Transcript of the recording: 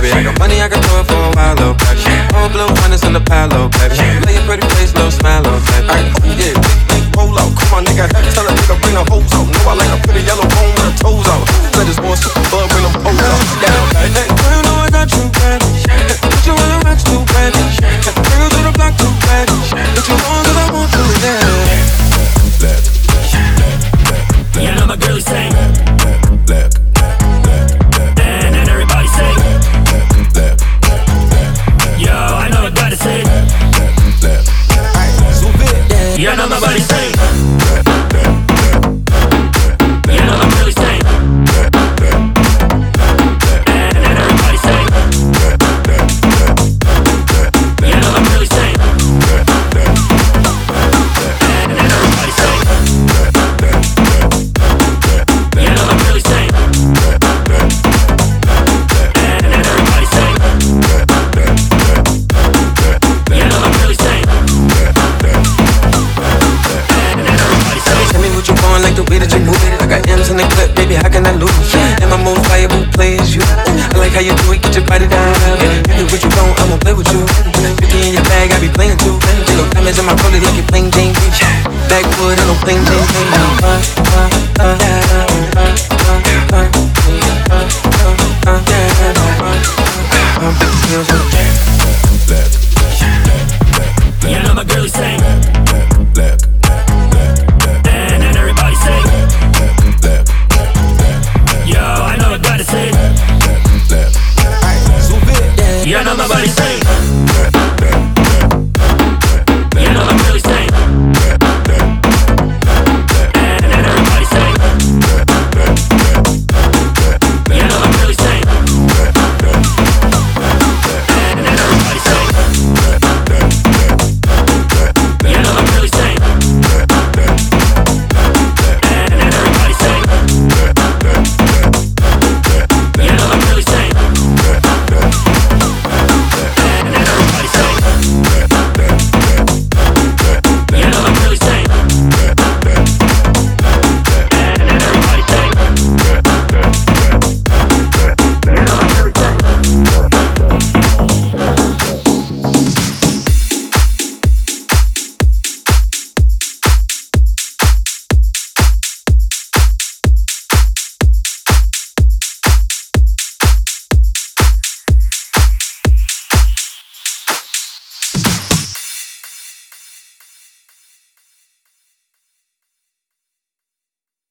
baby. I got money, I can throw it for a while, oh, baby. Old blue honey's in the pile, oh, baby. Lay your pretty face, little smile, oh, baby. way that you move it. I got M's in the clip, baby, how can I lose? And my most valuable play is you. I like how you do it, get your body down. You do what you want, I'ma play with you. 50 in your bag, I be playing too. You know, diamonds in my rollie like you playing Jane Beach. Backwood, I don't play Jane Beach.